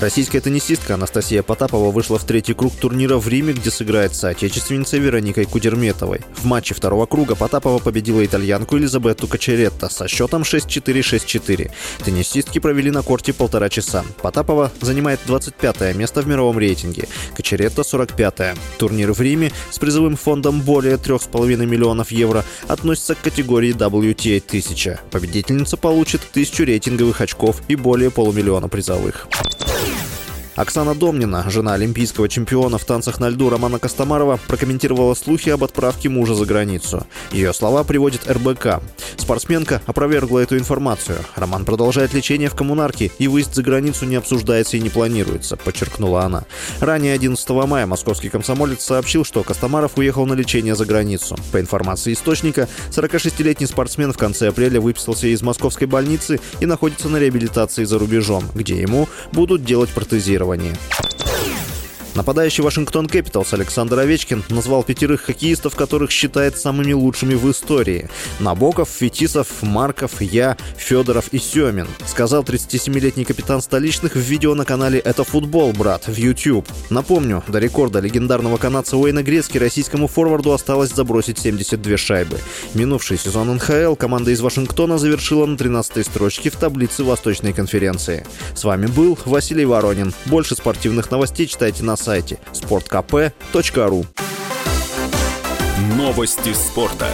Российская теннисистка Анастасия Потапова вышла в третий круг турнира в Риме, где сыграет с соотечественницей Вероникой Кудерметовой. В матче второго круга Потапова победила итальянку Элизабетту Качеретто со счетом 6-4-6-4. Теннисистки провели на корте полтора часа. Потапова занимает 25 место в мировом рейтинге, Качеретто 45-е. Турнир в Риме с призовым фондом более 3,5 миллионов евро относится к категории WTA 1000. Победительница получит 1000 рейтинговых очков и более полумиллиона призовых. Оксана Домнина, жена олимпийского чемпиона в танцах на льду Романа Костомарова, прокомментировала слухи об отправке мужа за границу. Ее слова приводит РБК. Спортсменка опровергла эту информацию. Роман продолжает лечение в коммунарке, и выезд за границу не обсуждается и не планируется, подчеркнула она. Ранее 11 мая московский комсомолец сообщил, что Костомаров уехал на лечение за границу. По информации источника, 46-летний спортсмен в конце апреля выписался из московской больницы и находится на реабилитации за рубежом, где ему будут делать протезирование планировании. Нападающий Вашингтон Кэпиталс Александр Овечкин назвал пятерых хоккеистов, которых считает самыми лучшими в истории. Набоков, Фетисов, Марков, Я, Федоров и Семин. Сказал 37-летний капитан столичных в видео на канале «Это футбол, брат» в YouTube. Напомню, до рекорда легендарного канадца Уэйна Грецки российскому форварду осталось забросить 72 шайбы. Минувший сезон НХЛ команда из Вашингтона завершила на 13-й строчке в таблице Восточной конференции. С вами был Василий Воронин. Больше спортивных новостей читайте на сайте sportkp.ru Новости спорта.